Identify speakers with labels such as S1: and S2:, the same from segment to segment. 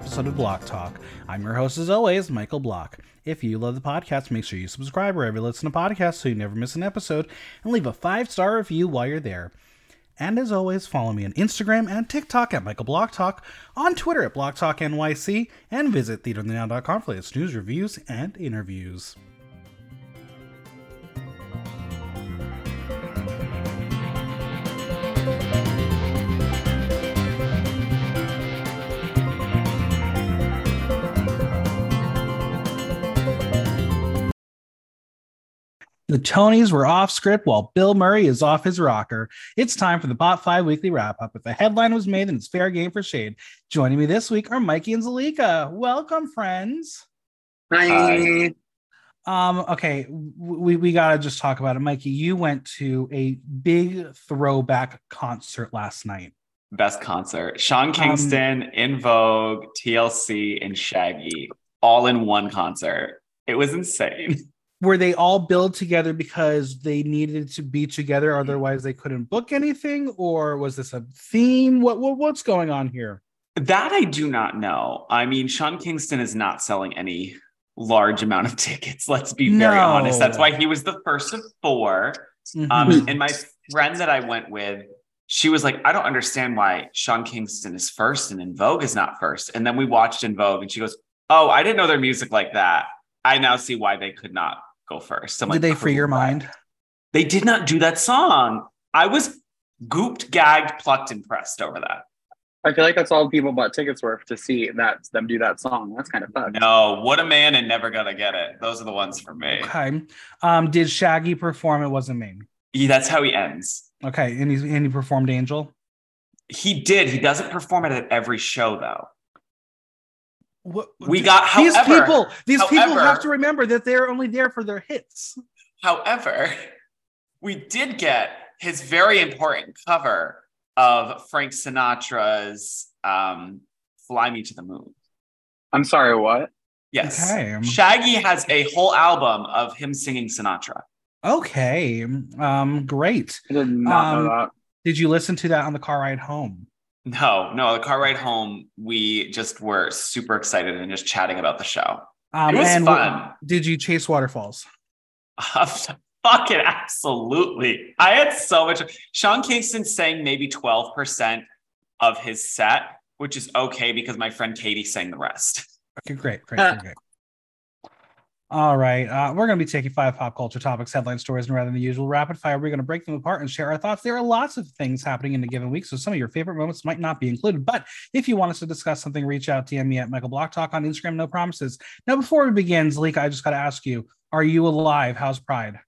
S1: episode of Block Talk. I'm your host, as always, Michael Block. If you love the podcast, make sure you subscribe wherever you listen to podcasts so you never miss an episode, and leave a five star review while you're there. And as always, follow me on Instagram and TikTok at Michael Block Talk, on Twitter at Block Talk NYC, and visit theaterthenow.com for latest news, reviews, and interviews. The Tonys were off script while Bill Murray is off his rocker. It's time for the Pop 5 weekly wrap up. If the headline was made, then it's fair game for shade. Joining me this week are Mikey and Zalika. Welcome, friends.
S2: Hi.
S1: Um, okay, we, we gotta just talk about it. Mikey, you went to a big throwback concert last night.
S2: Best concert. Sean Kingston, En Vogue, TLC, and Shaggy all in one concert. It was insane.
S1: Were they all billed together because they needed to be together, otherwise they couldn't book anything, or was this a theme? What, what what's going on here?
S2: That I do not know. I mean, Sean Kingston is not selling any large amount of tickets. Let's be very
S1: No.
S2: honest. That's why he was the first of 4
S1: Mhm.
S2: Um, and my friend that I went with, she was like, I don't understand why Sean Kingston is first and En Vogue is not first. And then we watched En Vogue and she goes, Oh, I didn't know their music like that. I now see why they could not go first. I'm
S1: Did
S2: like,
S1: they free your mind?
S2: They did not do that song. I was gooped, gagged, plucked, and pressed over that.
S3: I feel like that's all people bought tickets were to see that them do that song. That's kind of fucked.
S2: No, what a man and never gonna get it. Those are the ones for me.
S1: Okay. Um, did Shaggy perform? It wasn't me.
S2: He, that's how he ends.
S1: Okay, and he and he performed Angel.
S2: He did. He doesn't perform it at every show though.
S1: What,
S2: We got
S1: these
S2: however,
S1: people. These people have to remember that they're only there for their hits.
S2: However, we did get his very important cover of Frank Sinatra's um, "Fly Me to the Moon."
S3: I'm sorry, what?
S2: Yes,
S1: Okay.
S2: Shaggy has a whole album of him singing Sinatra.
S1: Okay. Um, great.
S3: I did not
S1: Um,
S3: know that.
S1: Did you listen to that on the car ride home?
S2: No, no, the car ride home, we just were super excited and just chatting about the show.
S1: Um,
S2: It was fun.
S1: Did you chase waterfalls?
S2: Fucking absolutely. I had so much. Sean Kingston sang maybe 12% of his set, which is okay because my friend Katie sang the rest.
S1: Okay, great, great, great, great. All right, uh, we're going to be taking five pop culture topics, headline stories, and rather than the usual rapid fire, we're going to break them apart and share our thoughts. There are lots of things happening in a given week, so some of your favorite moments might not be included. But if you want us to discuss something, reach out, to me at Michael Block Talk on Instagram. No promises. Now, before we begin, Zalika, I just got to ask you: Are you alive? How's Pride?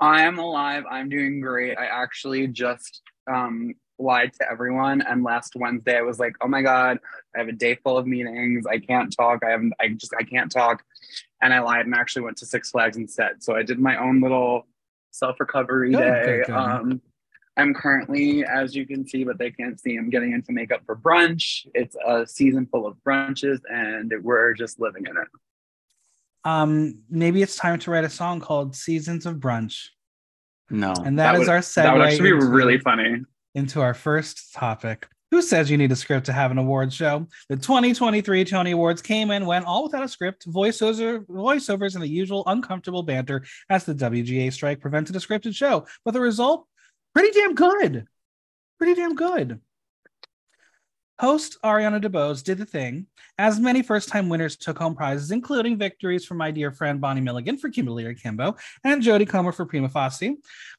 S3: I am alive. I'm doing great. I actually just um lied to everyone. And last Wednesday I was like, oh my God, I have a day full of meetings. I can't talk. I haven't I just I can't talk. And I lied and actually went to Six Flags instead. So I did my own little self-recovery day.
S1: good, good.
S3: Um I'm currently, as you can see, but they can't see, I'm getting into makeup for brunch. It's a season full of brunches and we're just living in it.
S1: Um, maybe it's time to write a song called "Seasons of Brunch,"
S2: No.
S1: and that is
S3: would,
S1: our segue
S3: That would actually be
S1: into-
S3: really funny.
S1: Into our first topic. Who says you need a script to have an awards show? The 2023 Tony Awards came and went all without a script, voiceover, voiceovers, and the usual uncomfortable banter as the WGA strike prevented a scripted show. But the result, pretty damn good. Pretty damn good. Host Ariana DeBose did the thing, as many first time winners took home prizes, including victories from my dear friend Bonnie Milligan for Kimberly Akimbo and Jodie Comer for Prima Facie.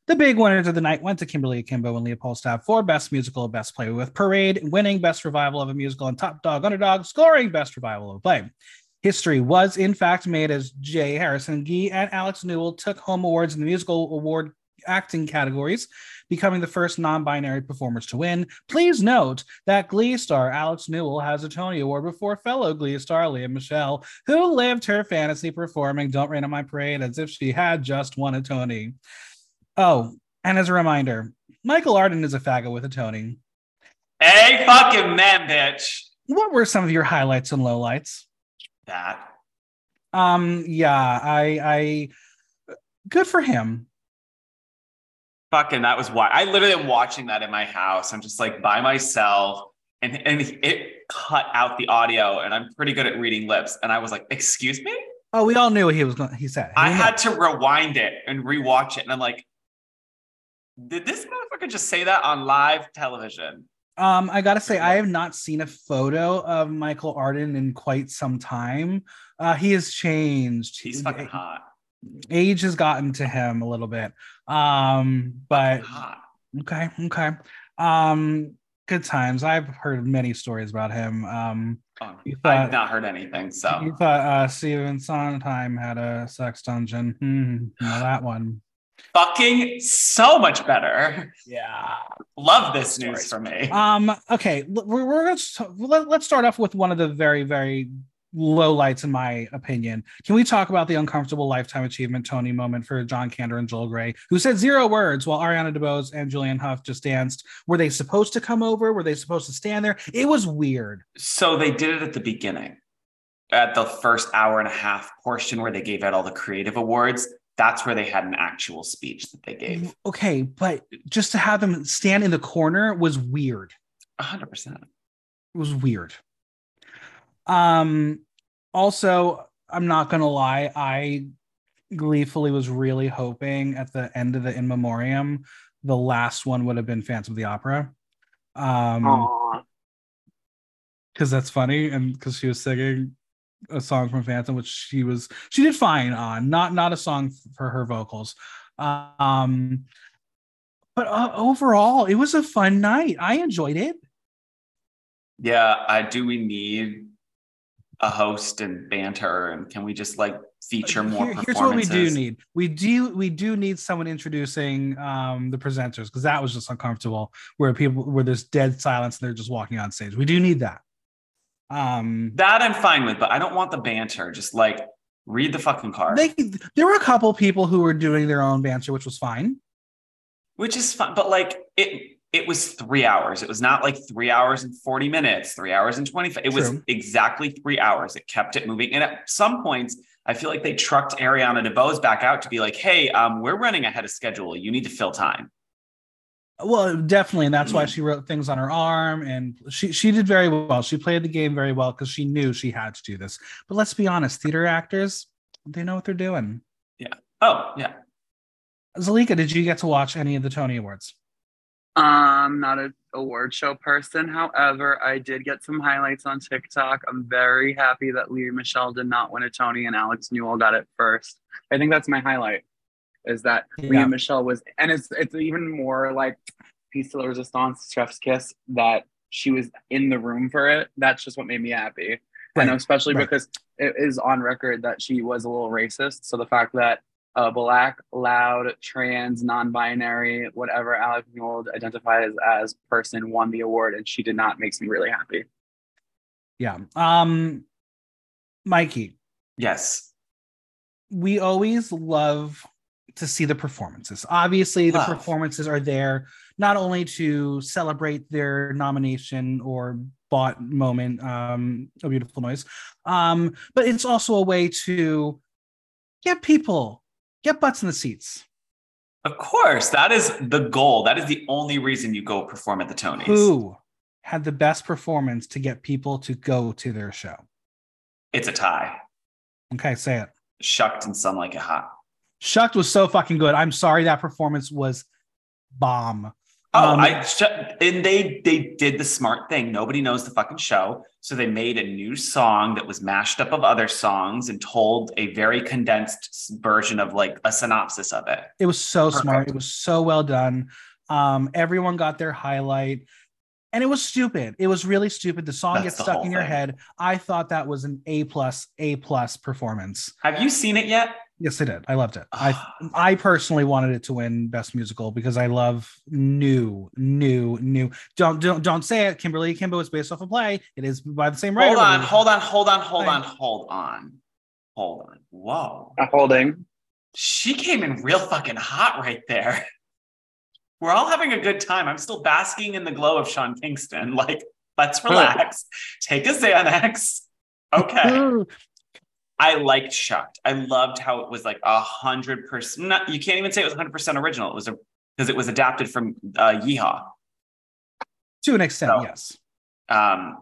S1: The big winners of the night went to Kimberly Akimbo and Leopoldstadt for Best Musical, Best Play with Parade, winning Best Revival of a Musical, and Top Dog Underdog, scoring Best Revival of a Play. History was in fact made as J. Harrison Ghee and Alex Newell took home awards in the musical award acting categories, becoming the first non-binary performers to win. Please note that Glee star Alex Newell has a Tony Award before fellow Glee star Lea Michele, who lived her fantasy performing "Don't Rain on My Parade" as if she had just won a Tony. Oh, and as a reminder, Michael Arden is a faggot with a Tony.
S2: Hey, fucking man, bitch.
S1: What were some of your highlights and lowlights?
S2: That.
S1: Um, yeah, I, I, good for him.
S2: Fucking, that was why I literally am watching that in my house. I'm just like by myself and, and it cut out the audio. And I'm pretty good at reading lips. And I was like, excuse me?
S1: Oh, we all knew what he was going. He said.
S2: I
S1: We
S2: had to rewind it and rewatch it. And I'm like, did this motherfucker just say that on live television?
S1: Um, I gotta say, I have not seen a photo of Michael Arden in quite some time. Uh, he has changed.
S2: He's fucking hot.
S1: Age has gotten to him a little bit. Um, but okay, okay. Um, good times. I've heard many stories about him. Um,
S2: Oh,
S1: thought-
S2: I've not heard anything. So
S1: you thought uh, Stephen Sondheim had a sex dungeon. Hmm, well, that one.
S2: fucking so much better.
S1: Yeah.
S2: Love this news for me.
S1: Um. Okay. We're, we're gonna let's start off with one of the very very low lights in my opinion. Can we talk about the uncomfortable lifetime achievement Tony moment for John Kander and Joel Grey, who said zero words while Ariana DeBose and Julianne Hough just danced? Were they supposed to come over? Were they supposed to stand there? It was weird.
S2: So they did it at the beginning, at the first hour and a half portion where they gave out all the creative awards. That's where they had an actual speech that they gave.
S1: Okay, but just to have them stand in the corner was weird.
S2: A hundred percent.
S1: It was weird. Um also, I'm not gonna lie, I gleefully was really hoping at the end of the in memoriam, the last one would have been Phantom of the Opera. Um because that's funny and because she was singing a song from Phantom, which she was she did fine on, not not a song for her vocals. Um but uh, overall, it was a fun night. I enjoyed it.
S2: Yeah, I do. We need a host and banter, and can we just like feature more
S1: Here- here's what we do need. We do we do need someone introducing um the presenters because that was just uncomfortable where people where there's dead silence and they're just walking on stage. We do need that. Um
S2: That I'm fine with, but I don't want the banter. Just like read the fucking card,
S1: they there were a couple people who were doing their own banter which was fine.
S2: Which is fun. But like it, it was three hours. It was not like three hours and forty minutes, three hours and twenty. It was exactly three hours. It kept it moving, and at some points, I feel like they trucked Ariana DeBose back out to be like, "Hey, um, we're running ahead of schedule. You need to fill time."
S1: well definitely and that's why
S2: Mm.
S1: she wrote things on her arm and she she did very well she played the game very well because she knew she had to do this but let's be honest theater actors they know what they're doing Yeah.
S2: Oh yeah,
S1: zalika did you get to watch any of the tony awards
S3: I'm not an award show person. However, I did get some highlights on TikTok. I'm very happy that Lea Michele did not win a Tony and Alex Newell got it first. I think that's my highlight. Is that
S1: Yeah.
S3: Lea Michele was, and it's it's even more like piece de la resistance, chef's kiss that she was in the room for it. That's just what made me happy.
S1: Right,
S3: And especially
S1: right.
S3: because it is on record that she was a little racist. So the fact that a black, loud, trans, non-binary, whatever Alex Newell identifies as person won the award and she did not makes me really happy.
S1: Yeah. Um Mikey,
S2: yes.
S1: we always love to see the performances. Obviously, the
S2: Love.
S1: performances are there not only to celebrate their nomination or bought moment, um, a beautiful noise, um, but it's also a way to get people, get butts in the seats.
S2: Of course, that is the goal. That is the only reason you go perform at the Tonys.
S1: Who had the best performance to get people to go to their show?
S2: It's a tie.
S1: Okay, say it.
S2: Shucked and Some Like It Hot.
S1: Shucked was so fucking good. I'm sorry that performance was bomb.
S2: Oh,
S1: Um,
S2: I and they they did the smart thing. Nobody knows the fucking show, so they made a new song that was mashed up of other songs and told a very condensed version of like a synopsis of it.
S1: It was so smart. It was so well done. Um, everyone got their highlight, and it was stupid. It was really stupid. The song
S2: That's
S1: gets
S2: the
S1: stuck in your
S2: thing.
S1: head. I thought that was an A plus, A plus performance.
S2: Have you seen it yet?
S1: Yes, I did. I loved it. I ah. I personally wanted it to win best musical because I love new, new, new. Don't don't don't say it. Kimberly Kimbo is based off a play. It is by the same writer.
S2: hold on, hold on, hold on, hold on, hold on, hold on. Whoa,
S3: holding.
S2: she came in real fucking hot right there. We're all having a good time. I'm still basking in the glow of Sean Kingston. Like, let's relax. Take a Xanax. Okay. I liked Shucked. I loved how it was like a hundred percent. You can't even say it was hundred percent original. It was a because it was adapted from uh, Yeehaw.
S1: to an extent,
S2: So-
S1: yes.
S2: Um,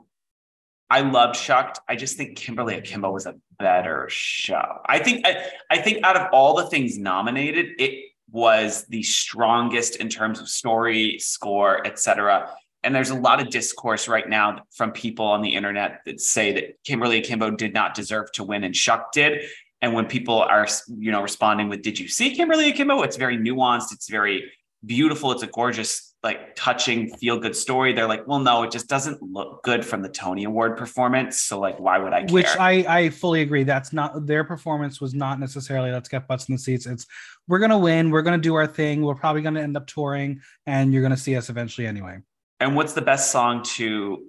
S2: I loved Shucked. I just think Kimberly Akimbo was a better show. I think I, I think out of all the things nominated, it was the strongest in terms of story, score, etc. And there's a lot of discourse right now from people on the internet that say that Kimberly Akimbo did not deserve to win and Shuck did. And when people are, you know, responding with, "Did you see Kimberly Akimbo?" It's very nuanced. It's very beautiful. It's a gorgeous, like, touching, feel good story. They're like, "Well, no, it just doesn't look good from the Tony Award performance. So, like, why would I care?"
S1: Which I I fully agree. That's not their performance was not necessarily let's get butts in the seats. It's we're gonna win. We're gonna do our thing. We're probably gonna end up touring, and you're gonna see us eventually anyway.
S2: And what's the best song to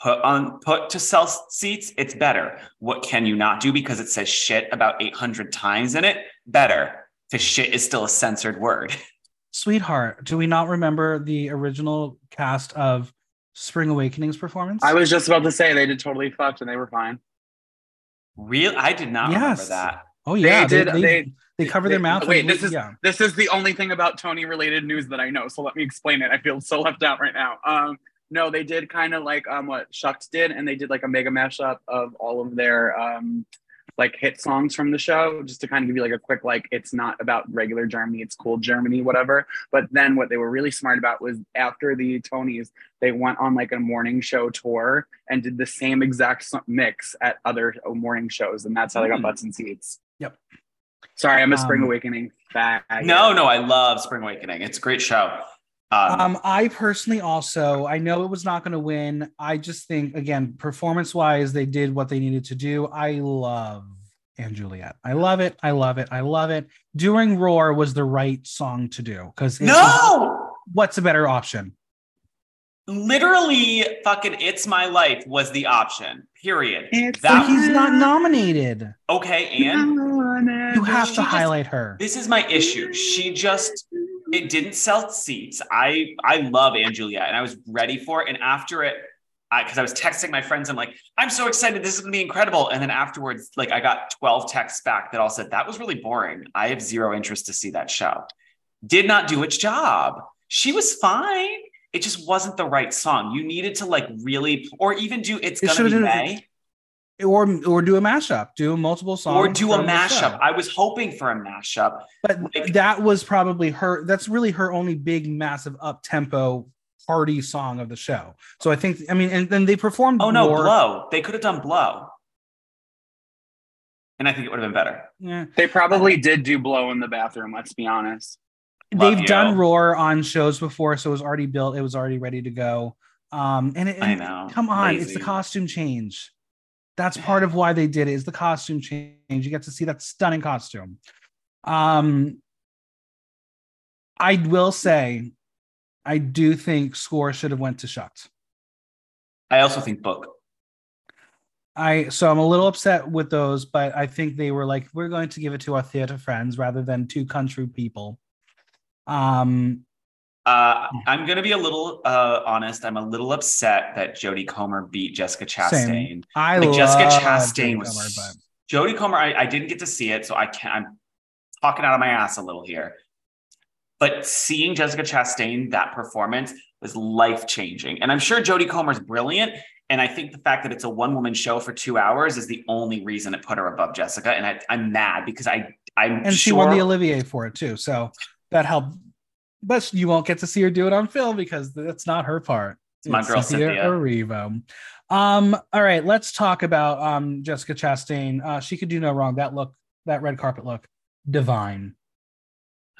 S2: put on put to sell seats? It's better. What can you not do because it says shit about 800 times in it? Better. Because shit is still a censored word.
S1: Sweetheart, do we not remember the original cast of Spring Awakening's performance?
S3: I was just about to say they did totally fucked and they were fine.
S2: Real? I did not remember that.
S1: oh yeah, they
S3: did-
S1: They,
S3: they-
S1: they cover their mouth.
S3: wait, this is-
S1: yeah.
S3: This is the only thing about Tony related news that I know. So let me explain it. I feel so left out right now. Um, no, they did kind of like um what Shucks did, and they did like a mega mashup of all of their um like hit songs from the show, just to kind of give you like a quick like it's not about regular Germany, it's cool Germany, whatever. But then what they were really smart about was after the Tonys, they went on like a morning show tour and did the same exact mix at other morning shows, and that's how they got
S2: Hmm.
S3: butts and seats.
S1: Yep.
S3: Sorry, I'm a Spring
S1: Um,
S3: Awakening fag.
S2: No, no, I love Spring Awakening. It's a great show. Um,
S1: Um, I personally also, I know it was not going to win. I just think, again, performance wise, they did what they needed to do. I love and Juliet. I love it. I love it. I love it. Doing Roar was the right song to do because
S2: no,
S1: what's a better option?
S2: literally, fucking "It's My Life" was the option. Period.
S3: It's
S1: But
S2: That-
S1: he's not nominated.
S2: Okay, and
S1: You have to
S2: just-
S1: highlight her.
S2: this is my issue. She just it didn't sell seats. I I love Anne Juliet, and I was ready for it. And after it, because I, was texting my friends, I'm like, I'm so excited. This is gonna be incredible. And then afterwards, like I got 12 texts back that all said that was really boring. I have zero interest to see that show. Did not do its job. She was fine. It just wasn't the right song. You needed to like really, or even do it's
S1: It
S2: gonna be May.
S1: Or or do a mashup. Do multiple songs.
S2: Or do a mashup. I was hoping for a mashup.
S1: But
S2: Like-
S1: that was probably her. That's really her only big, massive up tempo party song of the show. So I think, I mean, and then they performed.
S2: Oh no,
S1: Roar.
S2: blow. They could have done blow. And I think it would have been better.
S1: Yeah.
S3: They probably did do blow in the bathroom. Let's be honest.
S2: Love
S1: They've
S2: you.
S1: done Roar on shows before, so it was already built. It was already ready to go. Um, and, it,
S2: I know.
S1: come on, it's the costume change. That's part of why they did it. Is the costume change? You get to see that stunning costume. Um, I will say, I do think score should have went to Shucked.
S2: I also think book.
S1: I so I'm a little upset with those, but I think they were like, we're going to give it to our theater friends rather than two country people. Um,
S2: Uh, I'm going to be a little uh, honest. I'm a little upset that Jodie Comer beat Jessica Chastain. Same.
S1: I
S2: Like Jessica Chastain
S1: Jodie
S2: was
S1: Comer, but-
S2: Jodie Comer. I, I didn't get to see it, so I can't. I'm talking out of my ass a little here. But seeing Jessica Chastain that performance was life changing, and I'm sure Jodie Comer's brilliant. And I think the fact that it's a one woman show for two hours is the only reason it put her above Jessica. And I, I'm mad because I I'm
S1: and she won the Olivier for it too, so that helped. But you won't get to see her do it on film because that's not her part.
S2: It's my girl, Cynthia.
S1: Erivo. Um, all right, let's talk about um Jessica Chastain. Uh, she could do no wrong. That look, that red carpet look, divine.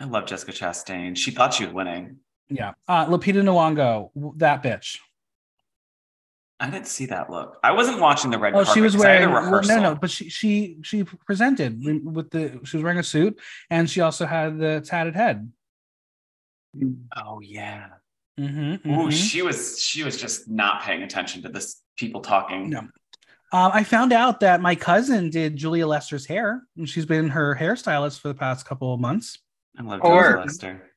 S2: I love Jessica Chastain. She thought she was winning.
S1: Yeah. Uh, Lupita Nyong'o, that bitch.
S2: I didn't see that look. I wasn't watching the red
S1: Oh,
S2: carpet.
S1: she was
S2: 'cause I had
S1: wearing well, no, no, but she she she presented with the she was wearing a suit and she also had the tatted head.
S2: Oh yeah.
S1: Mm-hmm,
S2: Ooh, she was she was just not paying attention to this people talking.
S1: No. Um, I found out that my cousin did Julia Lester's hair, and she's been her hairstylist for the past couple of months.
S2: I love
S3: Or-
S2: Julia Lester.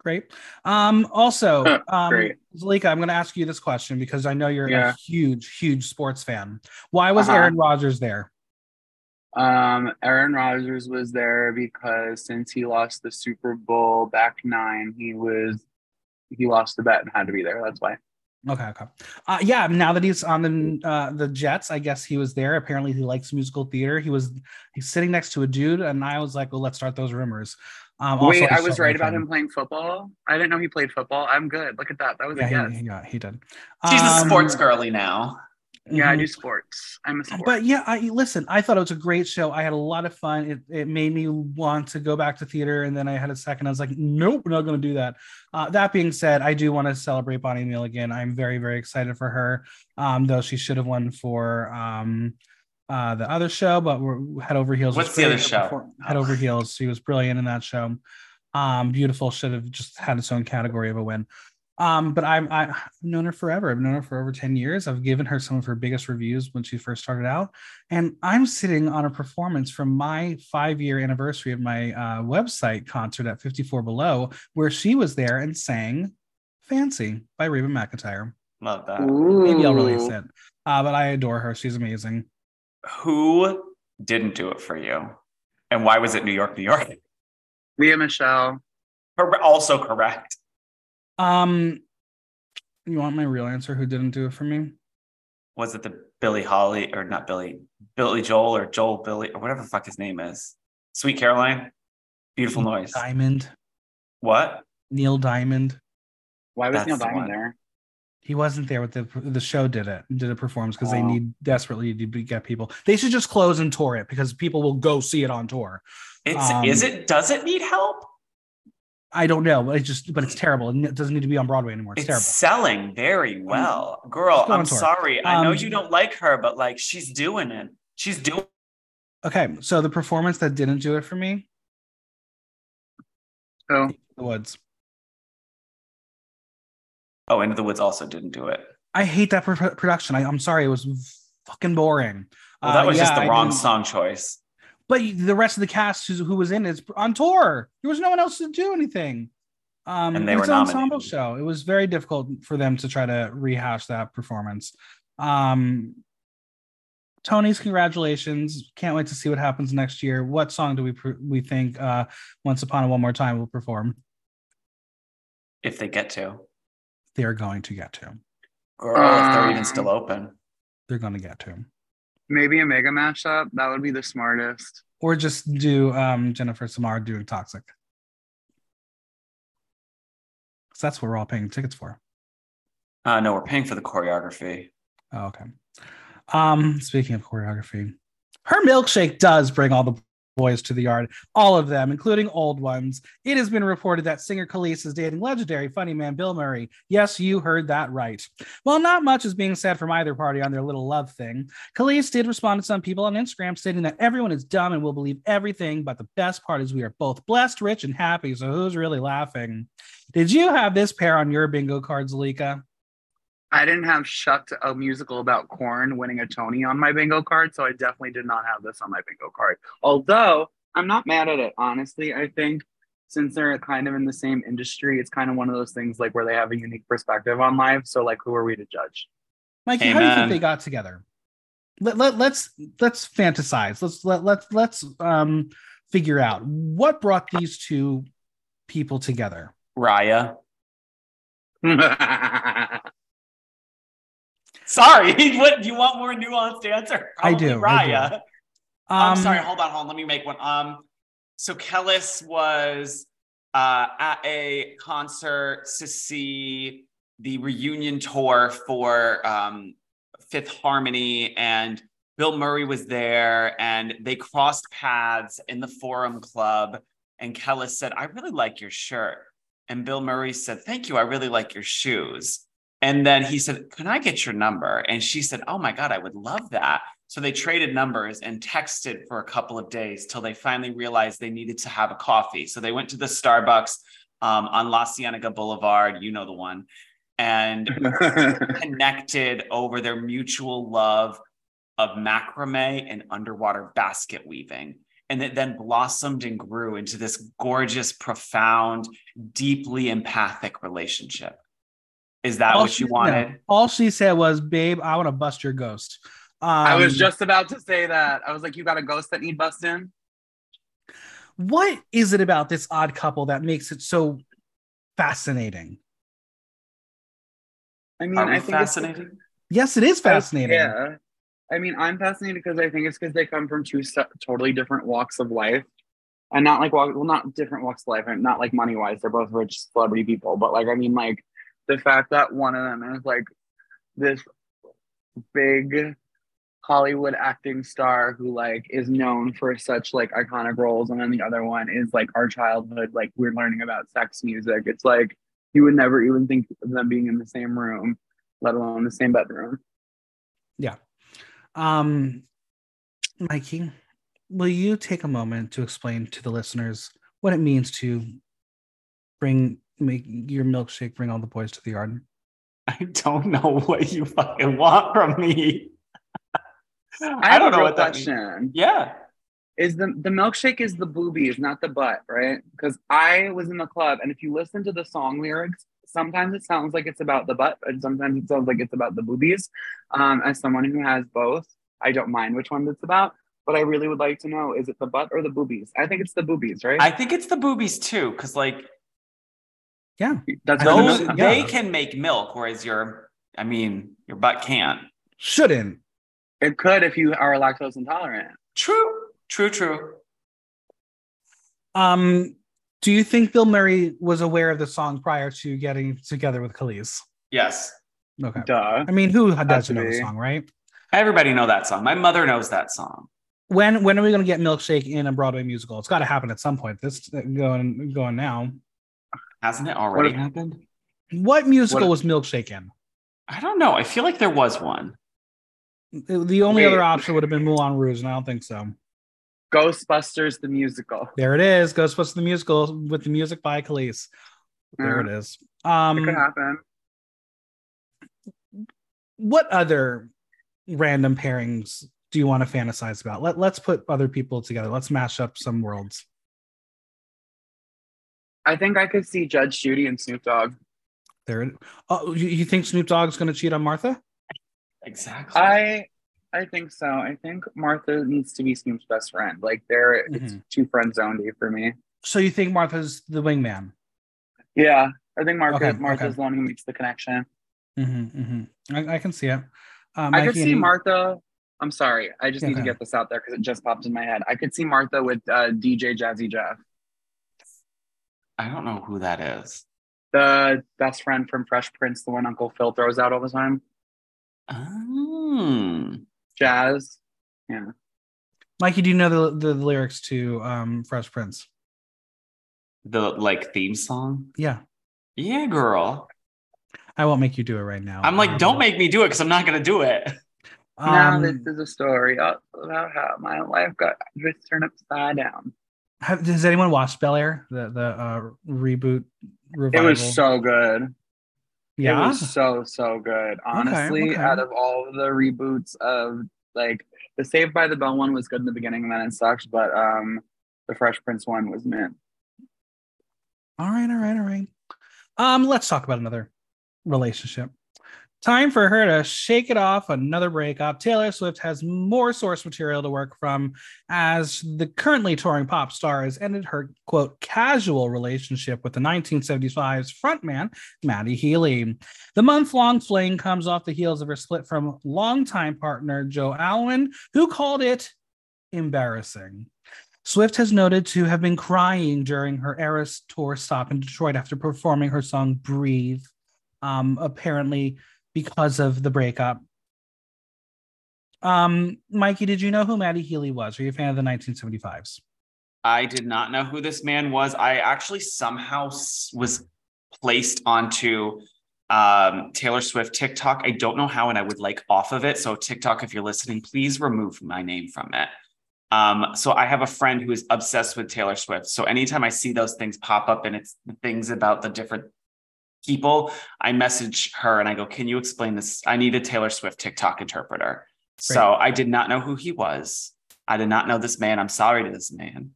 S1: Great. Um, also, um,
S3: Great.
S1: Zalika, I'm going to ask you this question because I know you're
S3: Yeah.
S1: a huge, huge sports fan. Why was
S3: Uh-huh.
S1: Aaron Rodgers there?
S3: Um, Aaron Rodgers was there because since he lost the Super Bowl back nine, he was he lost the bet and had to be there. That's why.
S1: Okay, okay. Uh, yeah, now that he's on the uh, the Jets, I guess he was there. Apparently, he likes musical theater. He was he's sitting next to a dude, and I was like, "Well, let's start those rumors."
S3: Um, Wait, I was right about him playing football. I didn't know he played football. I'm good. Look at that. That was
S1: yeah,
S3: a guess.
S1: He, he, got, he did.
S2: She's um, a sports girly now.
S3: Yeah, mm-hmm. I do sports. I'm a sport.
S1: But yeah, I listen. I thought it was a great show. I had a lot of fun. It, it made me want to go back to theater, and then I had a second. I was like, nope, we're not going to do that. Uh, that being said, I do want to celebrate Bonnie Milligan. I'm very, very excited for her. Um, though she should have won for um, uh, the other show, but we're head over heels.
S2: What's the other show? Before,
S1: head over heels. She was brilliant in that show. Um, beautiful should have just had its own category of a win. Um, but I'm I, have known her forever. I've known her for over 10 years. I've given her some of her biggest reviews when she first started out. And I'm sitting on a performance from my five-year anniversary of my uh, website concert at 54 Below, where she was there and sang Fancy by Reba McEntire.
S2: Love that.
S3: Ooh.
S1: Maybe I'll release it. Uh, but I adore her. She's amazing.
S2: Who didn't do it for you? And why was it New York, New York?
S3: Lea Michele.
S2: Also correct.
S1: Um, you want my real answer? Who didn't do it for me?
S2: Was it the Billy Holly or not Billy, Billy Joel or Joel Billy or whatever the fuck his name is? Sweet Caroline. Beautiful noise.
S1: Diamond.
S2: What?
S1: Neil Diamond.
S3: Why was That's Neil Diamond the there?
S1: He wasn't there with the the show. Did it? Did a performance because oh. they need desperately to get people. They should just close and tour it because people will go see it on tour.
S2: It's um, is it? Does it need help?
S1: I don't know, but it's just, but it's terrible. It doesn't need to be on Broadway anymore. It's,
S2: it's
S1: terrible.
S2: selling very well, girl. I'm sorry. I know um, you don't like her, but like she's doing it. She's doing.
S1: Okay, so the performance that didn't do it for me.
S3: Oh,
S1: the Woods.
S2: Oh, Into the Woods also didn't do it.
S1: I hate that production. I, am sorry, it was fucking boring.
S2: Well, that uh, was uh, yeah, just the wrong song choice.
S1: But the rest of the cast who, who was in it is on tour. There was no one else to do anything. Um,
S2: and they were an ensemble
S1: show. It was very difficult for them to try to rehash that performance. Um, Tony's congratulations! Can't wait to see what happens next year. What song do we we think uh, "Once Upon a One More Time" will perform?
S2: If they get to,
S1: they're going to get to.
S2: Girl, if they're even still open,
S1: they're going to get to.
S3: Maybe a mega mashup. That would be the smartest.
S1: Or just do um, Jennifer Samara doing Toxic. So that's what we're all paying tickets for.
S2: Uh, no, we're paying for the choreography.
S1: Oh, okay. Um, speaking of choreography, her milkshake does bring all the boys to the yard, all of them, including old ones. It has been reported that singer Kelis is dating legendary funny man Bill Murray. Yes, you heard that right. Well, not much is being said from either party on their little love thing. Kelis did respond to some people on Instagram stating that everyone is dumb and will believe everything, but the best part is we are both blessed, rich, and happy. So who's really laughing? Did you have this pair on your bingo cards, Lika?
S3: I didn't have Shucked a musical about corn winning a Tony on my bingo card, so I definitely did not have this on my bingo card. Although I'm not mad at it, honestly. I think since they're kind of in the same industry, it's kind of one of those things like where they have a unique perspective on life. So like, who are we to judge?
S1: Mikey, Amen. how do you think they got together? Let, let, let's let's fantasize. Let's let, let's let's um figure out what brought these two people together.
S2: Raya. Sorry, what do you want more nuanced answer?
S1: Probably I do. Raya. I
S2: do. Um, I'm sorry. Hold on, hold on. Let me make one. Um, so Kelis was uh, at a concert to see the reunion tour for um, Fifth Harmony, and Bill Murray was there, and they crossed paths in the Forum Club. And Kelis said, "I really like your shirt," and Bill Murray said, "Thank you. I really like your shoes." And then he said, Can I get your number? And she said, Oh my God, I would love that. So they traded numbers and texted for a couple of days till they finally realized they needed to have a coffee. So they went to the Starbucks um, on La Cienega Boulevard, you know the one, and connected over their mutual love of macrame and underwater basket weaving. And it then blossomed and grew into this gorgeous, profound, deeply empathic relationship. Is that all what you wanted?
S1: No. All she said was, "Babe, I want to bust your ghost."
S3: Um, I was um, just about to say that. I was like, "You got a ghost that need busting."
S1: What is it about this odd couple that makes it so fascinating?
S3: I mean,
S2: Are we
S3: I think it's-
S2: fascinating?
S1: Yes, it is fascinating.
S3: Yeah. I mean, I'm fascinated because I think it's because they come from two se- totally different walks of life. And not like walk, well, not different walks of life, and not like money wise. They're both rich celebrity people, but like I mean, like the fact that one of them is like this big Hollywood acting star who like is known for such like iconic roles, and then the other one is like our childhood, like we're learning about sex music. It's like you would never even think of them being in the same room, let alone the same bedroom. Yeah.
S1: Um, Mikey, will you take a moment to explain to the listeners what it means to bring make your milkshake bring all the boys to the yard?
S2: I don't know what you fucking want from me.
S3: I,
S2: I, don't know
S3: real
S2: what that means.
S3: question.
S2: Yeah.
S3: Is the the milkshake is the boobies, not the butt, right? Because I was in the club, and if you listen to the song lyrics, sometimes it sounds like it's about the butt, and sometimes it sounds like it's about the boobies. Um, as someone who has both, I don't mind which one it's about, but I really would like to know: is it the butt or the boobies? I think it's the boobies, right?
S2: I think it's the boobies too, because like
S1: Yeah,
S3: That's
S1: I
S3: what
S1: think
S2: those
S3: the
S1: so, yeah.
S2: they can make milk, whereas your I mean your butt can't.
S1: shouldn't.
S3: it could if you are lactose intolerant.
S2: True, true, true.
S1: Um, do you think Bill Murray was aware of the song prior to getting together with Kelis?
S2: Yes.
S1: Okay.
S3: Duh.
S1: I mean, who doesn't know the song, right?
S2: Everybody know that song. My mother knows that song.
S1: When when are we going to get Milkshake in a Broadway musical? It's got to happen at some point. This going going now.
S2: Hasn't it already
S3: if-
S2: happened?
S1: What musical
S3: What-
S1: was Milkshake in?
S2: I don't know. I feel like there was one.
S1: The only
S3: Wait.
S1: other option would have been Moulin Rouge, and I don't think so.
S3: Ghostbusters the musical.
S1: There it is, Ghostbusters the musical with the music by Kelis. There
S3: Yeah.
S1: it is.
S3: It could
S1: Um,
S3: happen.
S1: what other random pairings do you want to fantasize about? Let Let's put other people together. Let's mash up some worlds.
S3: I think I could see Judge Judy and Snoop Dogg.
S1: There. it- Oh, you, you think Snoop Dogg's going to cheat on Martha?
S2: Exactly.
S3: I I think so. I think Martha needs to be Snoop's best friend. Like they're it's
S1: Mhm.
S3: too friend zonedy for me.
S1: So you think Martha's the wingman?
S3: Yeah. I think Martha,
S1: Okay,
S3: Martha's
S1: okay.
S3: the one who makes the connection.
S1: Mm-hmm, mm-hmm. I, I can see it. Um,
S3: I could see
S1: any-
S3: Martha. I'm sorry. I just need to get this out there because it just popped in my head. I could see Martha with uh, DJ Jazzy Jeff,
S2: I don't know who that is.
S3: the best friend from Fresh Prince, the one Uncle Phil throws out all the time.
S2: Mm.
S3: Jazz. Yeah.
S1: Mikey, do you know the, the lyrics to um, Fresh Prince?
S2: The like theme song.
S1: Yeah,
S2: Yeah, girl.
S1: I won't make you do it right now.
S2: I'm like,
S1: Um,
S2: don't make me do it because I'm not gonna do it.
S3: now
S1: um,
S3: this is a story about how my life got just turned upside down.
S1: Have, has anyone watched Bel Air, the the uh, reboot
S3: It was so good.
S1: yeah.
S3: It was so so good. Honestly,
S1: okay.
S3: out of all the reboots of like the Saved by the Bell one was good in the beginning and then it sucked, but um the Fresh Prince one was mint.
S1: All right, all right, all right. Um, let's talk about another relationship. Time for her to shake it off another breakup. Taylor Swift has more source material to work from as the currently touring pop star has ended her quote casual relationship with the 1975's frontman, Matty Healy. The month long fling comes off the heels of her split from longtime partner Joe Alwyn, who called it embarrassing. Swift has noted to have been crying during her Eras tour stop in Detroit after performing her song Breathe, um, apparently because of the breakup. Um, Mikey, did you know who Matty Healy was? Are you a fan of the 1975s?
S2: I did not know who this man was. I actually somehow was placed onto um, Taylor Swift TikTok. I don't know how, and I would like off of it. So, TikTok, if you're listening, please remove my name from it. Um, so, I have a friend who is obsessed with Taylor Swift. So, anytime I see those things pop up and it's the things about the different people, I message her and I go, Can you explain this? I need a Taylor Swift TikTok interpreter. So, I did not know who he was. I did not know this man. I'm sorry to this man.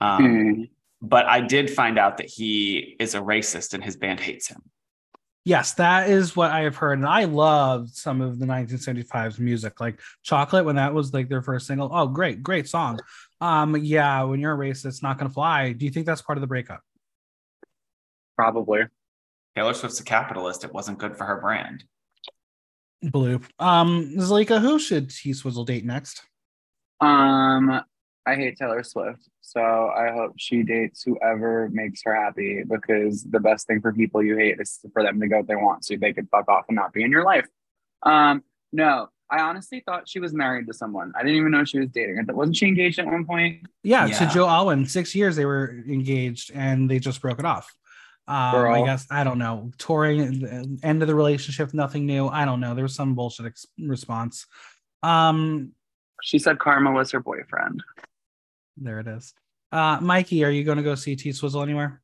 S2: Um,
S3: Hmm.
S2: but I did find out that he is a racist and his band hates him.
S1: Yes, that is what I have heard. And I loved some of the 1975s music, like Chocolate, when that was like their first single. Oh, great, great song. Um, yeah, when you're a racist, it's not gonna fly. Do you think that's part of the breakup?
S3: Probably.
S2: Taylor Swift's a capitalist. It wasn't good for her brand.
S1: Bloop. Um, Zalika, who should T Swizzle date next?
S3: Um, I hate Taylor Swift, so I hope she dates whoever makes her happy because the best thing for people you hate is for them to go if they want so they could fuck off and not be in your life. Um, no, I honestly thought she was married to someone. I didn't even know she was dating. Wasn't she engaged at one point?
S1: Yeah,
S2: Yeah.
S1: to Joe Alwyn. Six years they were engaged and they just broke it off. Um, I guess I don't know. Touring uh, end of the relationship, nothing new. I don't know. There was some bullshit ex- response. Um,
S3: She said Karma was her boyfriend.
S1: there it is. Uh, Mikey, are you going to go see T Swizzle anywhere?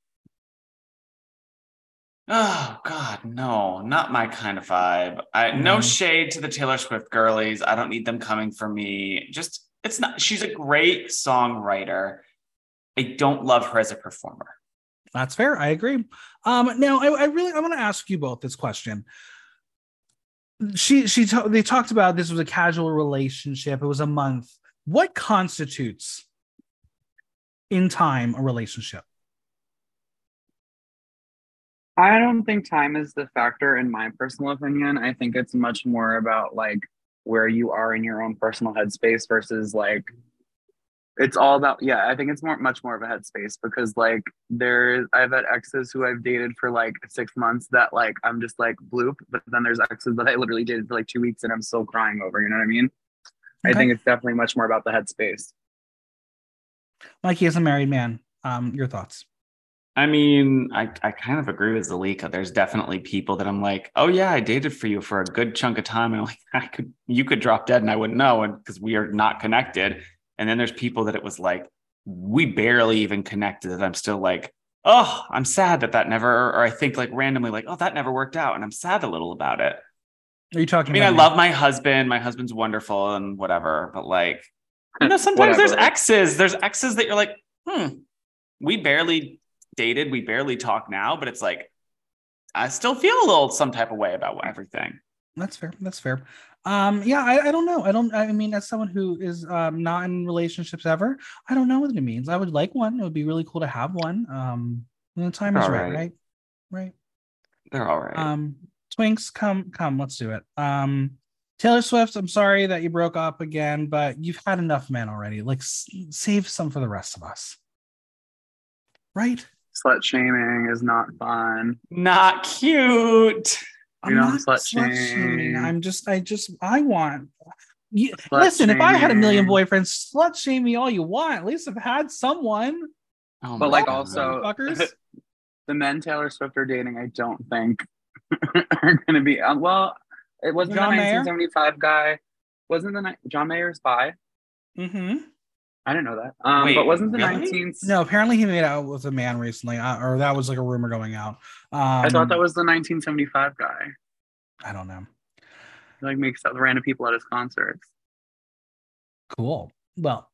S2: Oh God, no, not my kind of vibe. I no
S1: Mhm.
S2: shade to the Taylor Swift girlies. I don't need them coming for me. Just it's not. She's a great songwriter. I don't love her as a performer.
S1: That's fair. I agree. Um, now I, I really I want to ask you both this question. She she ta- they talked about this was a casual relationship. It was a month. What constitutes in time a relationship?
S3: I don't think time is the factor in my personal opinion. I think it's much more about like where you are in your own personal headspace versus like it's all about yeah, I think it's more much more of a headspace because like there I've had exes who I've dated for like six months that like I'm just like bloop, but then there's exes that I literally dated for like two weeks and I'm still crying over, you know what I mean? I think it's definitely much more about the headspace.
S1: Mikey is a married man. Um, your thoughts?
S2: I mean, I, I kind of agree with Zalika. There's definitely people that I'm like, oh yeah, I dated for you for a good chunk of time, and I'm like, I could, you could drop dead, and I wouldn't know, and because we are not connected. And then there's people that it was like, we barely even connected. That I'm still like, oh, I'm sad that that never, or I think like randomly, like, oh, that never worked out, and I'm sad a little about it.
S1: Are you talking?
S2: I mean, I
S1: about
S2: love my husband. My husband's wonderful and whatever, but like, you know, sometimes there's exes. There's exes that you're like, hmm, we barely dated, we barely talk now, but it's like, I still feel a little some type of way about everything.
S1: That's fair. That's fair. Um, yeah, I, I don't know. I don't. I mean, as someone who is um not in relationships ever, I don't know what it means. I would like one. It would be really cool to have one. Um, when the time is
S2: All
S1: right,
S2: right.
S1: right, right.
S2: They're all right.
S1: Um, Twinks, come, come, let's do it. Um, Taylor Swift, I'm sorry that you broke up again, but you've had enough men already. Like, s- save some for the rest of us, right?
S3: Slut shaming is not fun.
S2: Not cute.
S1: I'm
S3: You know,
S1: not
S3: slut
S1: slut shaming. I'm just, I just, I want. You, listen, if I had a million
S3: shaming.
S1: boyfriends, slut shame me all you want. At least I've had someone.
S2: Oh
S3: But like
S2: God.
S3: also
S1: Fuckers.
S3: the men Taylor Swift are dating, I don't think are gonna be uh, well, it wasn't
S1: John
S3: the
S1: Mayer?
S3: 1975 guy. Wasn't the ni- John Mayer's bi?
S1: Mm-hmm.
S3: I didn't know that. Um,
S2: Wait,
S3: but wasn't the
S2: really?
S3: 19th?
S1: No, apparently he made out with a man recently, uh, or that was like a rumor going out. Um,
S3: I thought that was the 1975 guy.
S1: I don't know.
S3: He, like makes out with random people at his concerts.
S1: Cool. Well,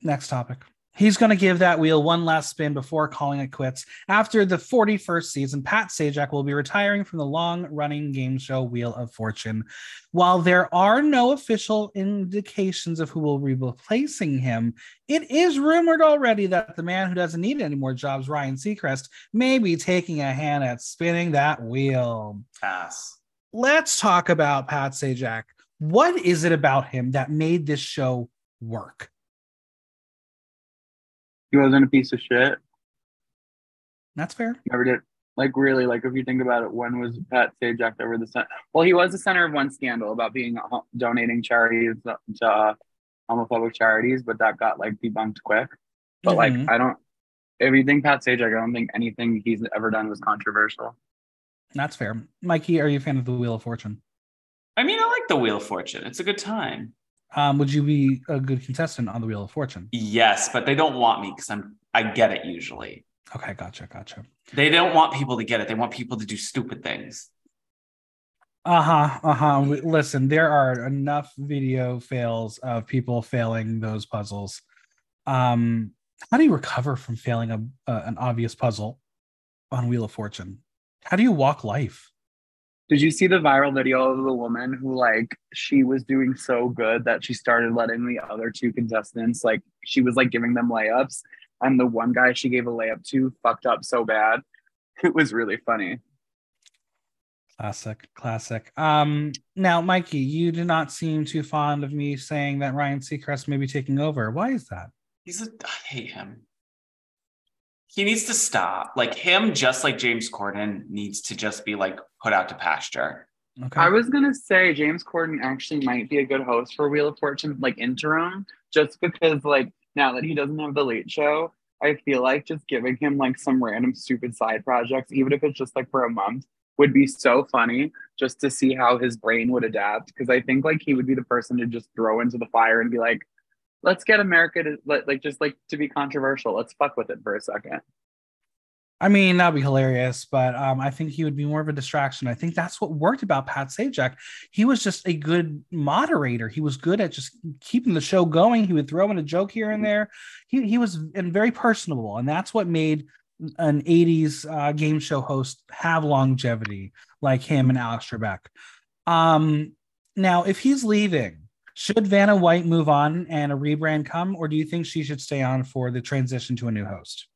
S1: next topic. He's going to give that wheel one last spin before calling it quits. After the 41st season, Pat Sajak will be retiring from the long running game show Wheel of Fortune. While there are no official indications of who will be replacing him, it is rumored already that the man who doesn't need any more jobs, Ryan Seacrest, may be taking a hand at spinning that wheel.
S2: Pass.
S1: Let's talk about Pat Sajak. What is it about him that made this show work?
S3: He wasn't a piece of shit.
S1: That's fair.
S3: Never did. Like really, like if you think about it, when was Pat Sajak ever the center? Well, he was the center of one scandal about being uh, donating charities to, to uh, homophobic charities, but that got like debunked quick. But
S1: Mhm.
S3: like, I don't. If you think Pat Sajak, I don't think anything he's ever done was controversial.
S1: That's fair. Mikey, are you a fan of the Wheel of Fortune?
S2: I mean, I like the Wheel of Fortune. It's a good time.
S1: Um, would you be a good contestant on the Wheel of Fortune?
S2: Yes, but they don't want me because I'm I get it usually.
S1: Okay, gotcha, gotcha.
S2: They don't want people to get it. They want people to do stupid things.
S1: Uh huh. Uh huh. Listen, there are enough video fails of people failing those puzzles. Um, how do you recover from failing a, a an obvious puzzle on Wheel of Fortune? How do you walk life?
S3: Did you see the viral video of the woman who like she was doing so good that she started letting the other two contestants like she was like giving them layups and the one guy she gave a layup to fucked up so bad. It was really funny.
S1: Classic, classic. Um, now, Mikey, you do not seem too fond of me saying that Ryan Seacrest may be taking over. Why is that?
S2: He's a I hate him. He needs to stop. Like him, just like James Corden, needs to just be like put out to pasture.
S1: Okay.
S3: I was gonna say James Corden actually might be a good host for Wheel of Fortune, like interim, just because like now that he doesn't have the late show, I feel like just giving him like some random stupid side projects, even if it's just like for a month, would be so funny just to see how his brain would adapt. Because I think like he would be the person to just throw into the fire and be like, let's get America to like just like to be controversial. Let's fuck with it for a second.
S1: I mean, that'd be hilarious, but um, I think he would be more of a distraction. I think that's what worked about Pat Sajak. He was just a good moderator. He was good at just keeping the show going. He would throw in a joke here and there. He he was and very personable, and that's what made an 80s uh, game show host have longevity like him and Alex Trebek. Um, now, if he's leaving, should Vanna White move on and a rebrand come, or do you think she should stay on for the transition to a new host?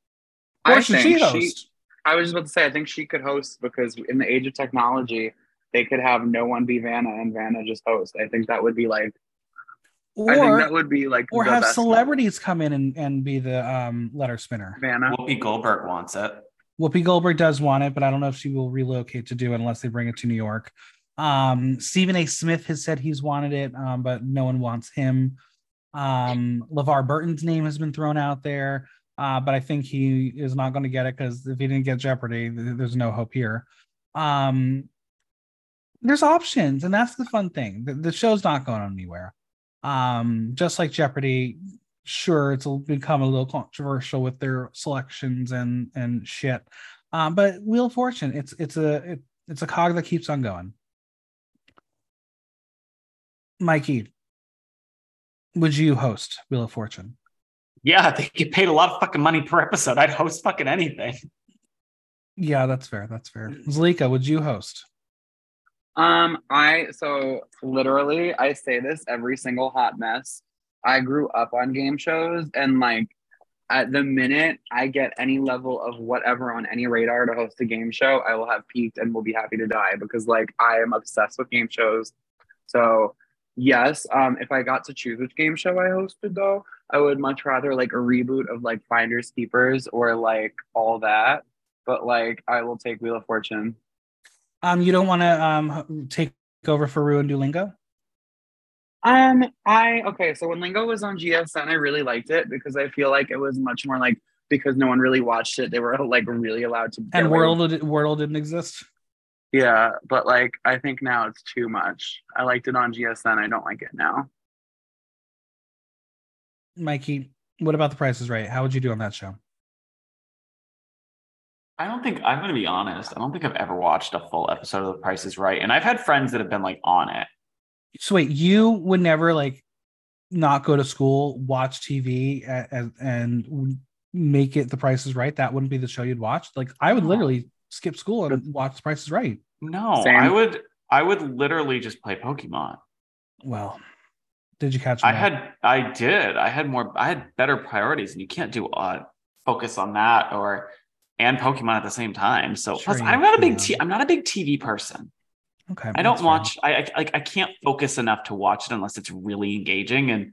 S1: Or
S3: I
S1: should
S3: think
S1: she host?
S3: I was just about to say I think she could host because in the age of technology, they could have no one be Vanna and Vanna just host. I think that would be like I think
S1: or
S3: that would be like
S1: or have
S3: best
S1: celebrities come in and, and be the um, letter spinner.
S3: Vanna.
S2: Whoopi Goldberg wants it.
S1: Whoopi Goldberg does want it, but I don't know if she will relocate to do it unless they bring it to New York. Um, Stephen A. Smith has said he's wanted it, um, but no one wants him. Um, LeVar Burton's name has been thrown out there, uh, but I think he is not going to get it because if he didn't get Jeopardy, th- there's no hope here. Um, there's options, and that's the fun thing. The, the show's not going anywhere. Um, just like Jeopardy, sure, it's become a little controversial with their selections and and shit. Um, but Wheel of Fortune, it's it's a it, it's a cog that keeps on going. Mikey, would you host Wheel of Fortune?
S2: Yeah, they get paid a lot of fucking money per episode. I'd host fucking anything.
S1: Yeah, that's fair. That's fair. Zalika, would you host?
S3: Um, I so literally I say this every single hot mess. I grew up on game shows and like at the minute I get any level of whatever on any radar to host a game show, I will have peaked and will be happy to die because like I am obsessed with game shows. So yes, um, if I got to choose which game show I hosted though, I would much rather like a reboot of like Finders Keepers or like all that. But like I will take Wheel of Fortune.
S1: Um, you don't want to um take over for Ru and Duolingo?
S3: Um, I okay. So when Lingo was on GSN, I really liked it because I feel like it was much more like because no one really watched it, they were like really allowed to.
S1: And
S3: world with-
S1: Wordle didn't exist.
S3: Yeah, but like I think now it's too much. I liked it on GSN. I don't like it now.
S1: Mikey, what about the prices right? How would you do on that show?
S2: I don't think I'm gonna be honest. I don't think I've ever watched a full episode of The Price is Right. And I've had friends that have been like on it.
S1: So wait, you would never like not go to school, watch TV, and, and make it The Price is Right? That wouldn't be the show you'd watch. Like I would literally skip school and watch The Price is Right.
S2: No,
S3: Same.
S2: I would I would literally just play Pokemon.
S1: Well, did you catch?
S2: I
S1: that?
S2: had I did. I had more I had better priorities and you can't do uh focus on that or and Pokemon at the same time. So
S1: Sure
S2: plus I'm not a big
S1: can.
S2: t- I'm not a big TV person.
S1: okay.
S2: I don't watch I, I like I can't focus enough to watch it unless it's really engaging and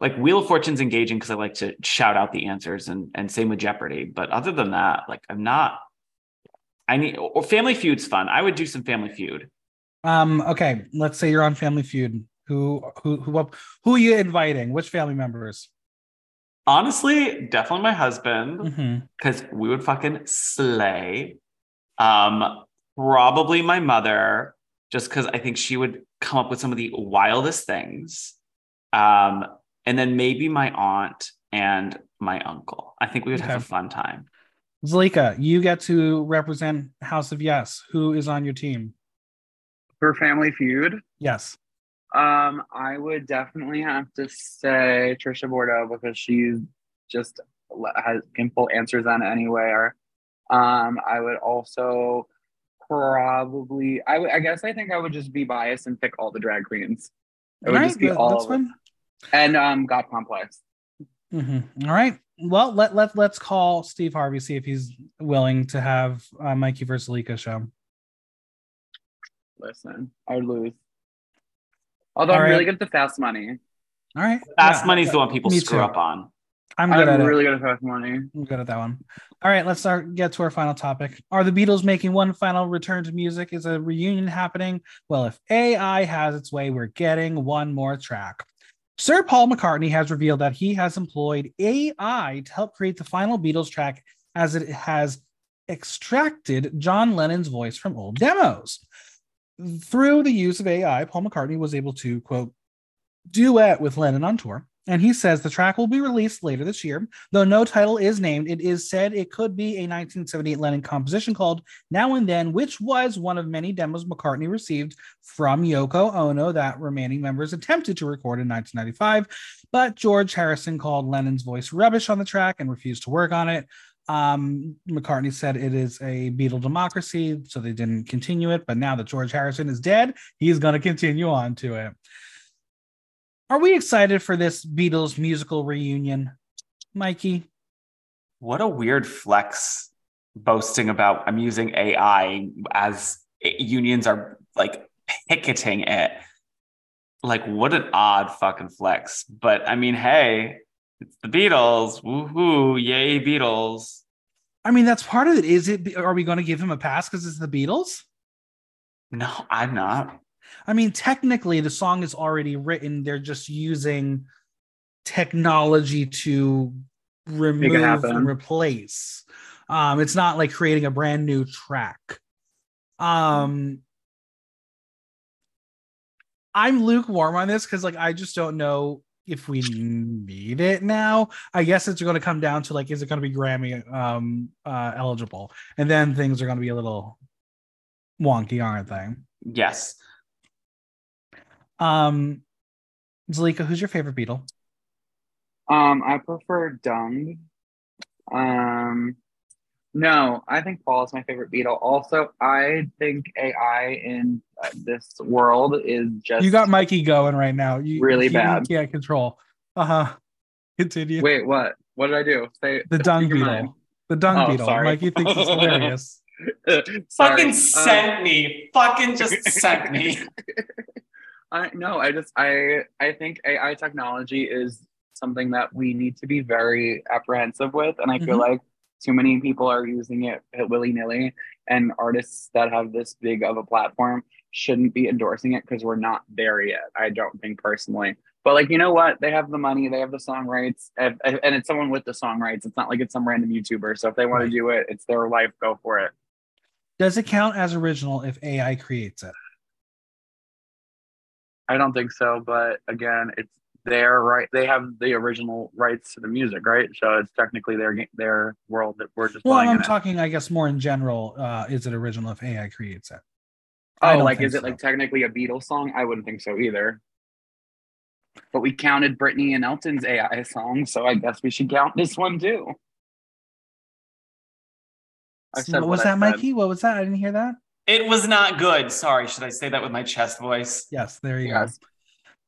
S2: like Wheel of Fortune's engaging because I like to shout out the answers and and same with Jeopardy. But other than that, like I'm not I need or Family Feud's fun. I would do some Family Feud.
S1: Um. Okay. Let's say you're on Family Feud. Who who who who are you inviting? Which family members?
S2: Honestly, definitely my husband. Because we would fucking slay. Um, probably my mother, just because I think she would come up with some of the wildest things. Um, and then maybe my aunt and my uncle. I think we would have a fun time.
S1: Zalika, you get to represent House of Yes. Who is on your team?
S3: For Family Feud,
S1: Yes.
S3: um, I would definitely have to say Trisha Bordeaux because she's just has can pull answers on anywhere. Um, I would also probably I would I guess I think I would just be biased and pick all the drag queens. It would
S1: All
S3: just be
S1: that-
S3: all of them. And um God Complex.
S1: Mhm. All right. Well, let let let's call Steve Harvey see if he's willing to have uh, Mikey versus Zalika show.
S3: listen, I would lose. Although
S1: All
S3: I'm
S1: right.
S3: really good at the fast money.
S1: All right.
S2: Fast
S1: Yeah,
S2: money's the one people
S1: me
S2: screw
S1: too.
S2: up on.
S1: I'm good at
S3: I'm
S1: it.
S3: really good at fast money.
S1: I'm good at that one. All right, let's start get to our final topic. Are the Beatles making one final return to music? Is a reunion happening? Well, if AI has its way, we're getting one more track. Sir Paul McCartney has revealed that he has employed AI to help create the final Beatles track as it has extracted John Lennon's voice from old demos. Through the use of AI, Paul McCartney was able to quote duet with Lennon on tour. And he says the track will be released later this year. Though no title is named, it is said it could be a 1978 Lennon composition called Now and Then, which was one of many demos McCartney received from Yoko Ono that remaining members attempted to record in 1995. But George Harrison called Lennon's voice rubbish on the track and refused to work on it. Um, McCartney said it is a Beatle democracy, so they didn't continue it. But now that George Harrison is dead, he's going to continue on to it. Are we excited for this Beatles musical reunion, Mikey?
S2: What a weird flex boasting about I'm using AI as unions are like picketing it. Like, what an odd fucking flex. But I mean, hey, it's the Beatles. Woohoo. Yay, Beatles.
S1: I mean, that's part of it. Is it? Are we going to give him a pass because it's the Beatles?
S2: No, I'm not.
S1: I mean, technically, the song is already written. They're just using technology to remove and replace. Um, it's not like creating a brand new track. Um, I'm lukewarm on this because, like, I just don't know if we need it now. I guess it's going to come down to like, is it going to be Grammy um uh, eligible? And then things are going to be a little wonky, aren't they?
S2: Yes.
S1: Um, Zalika, who's your favorite Beatle?
S3: Um, I prefer Dung. Um, no, I think Paul is my favorite Beatle. Also, I think AI in uh, this world is just
S1: You got Mikey going right now. You
S3: Really bad.
S1: You can't control. Uh huh. Continue.
S3: Wait, what? What did I do? Say
S1: the dung
S3: speak
S1: beetle.
S3: mind.
S1: The dung
S3: Oh,
S1: beetle.
S3: sorry.
S1: Mikey thinks it's hilarious.
S3: Sorry.
S2: Fucking
S3: Um,
S2: sent me. Fucking just sent me.
S3: I no, I just I I think AI technology is something that we need to be very apprehensive with, and I feel
S1: Mhm.
S3: like too many people are using it willy nilly, and artists that have this big of a platform shouldn't be endorsing it because we're not there yet. I don't think personally, but like you know what, they have the money, they have the song rights, and, and it's someone with the song rights. It's not like it's some random YouTuber. So if they want
S1: Right.
S3: to do it, it's their life. Go for it.
S1: Does it count as original if AI creates it?
S3: I don't think so, but again, it's their right. They have the original rights to the music, right? So it's technically their their world that we're just
S1: Well, I'm
S3: in it.
S1: talking, I guess, more in general. Uh, is it original if AI creates it?
S3: Oh, like is it like technically a Beatles song? I wouldn't think so either. But we counted Britney and Elton's AI song, so I guess we should count this one too. I said
S1: what was
S3: what I
S1: that,
S3: said.
S1: Mikey? What was that? I didn't hear that.
S2: It was not good. Sorry. Should I say that with my chest voice?
S1: Yes, there you
S3: Yes.
S1: go.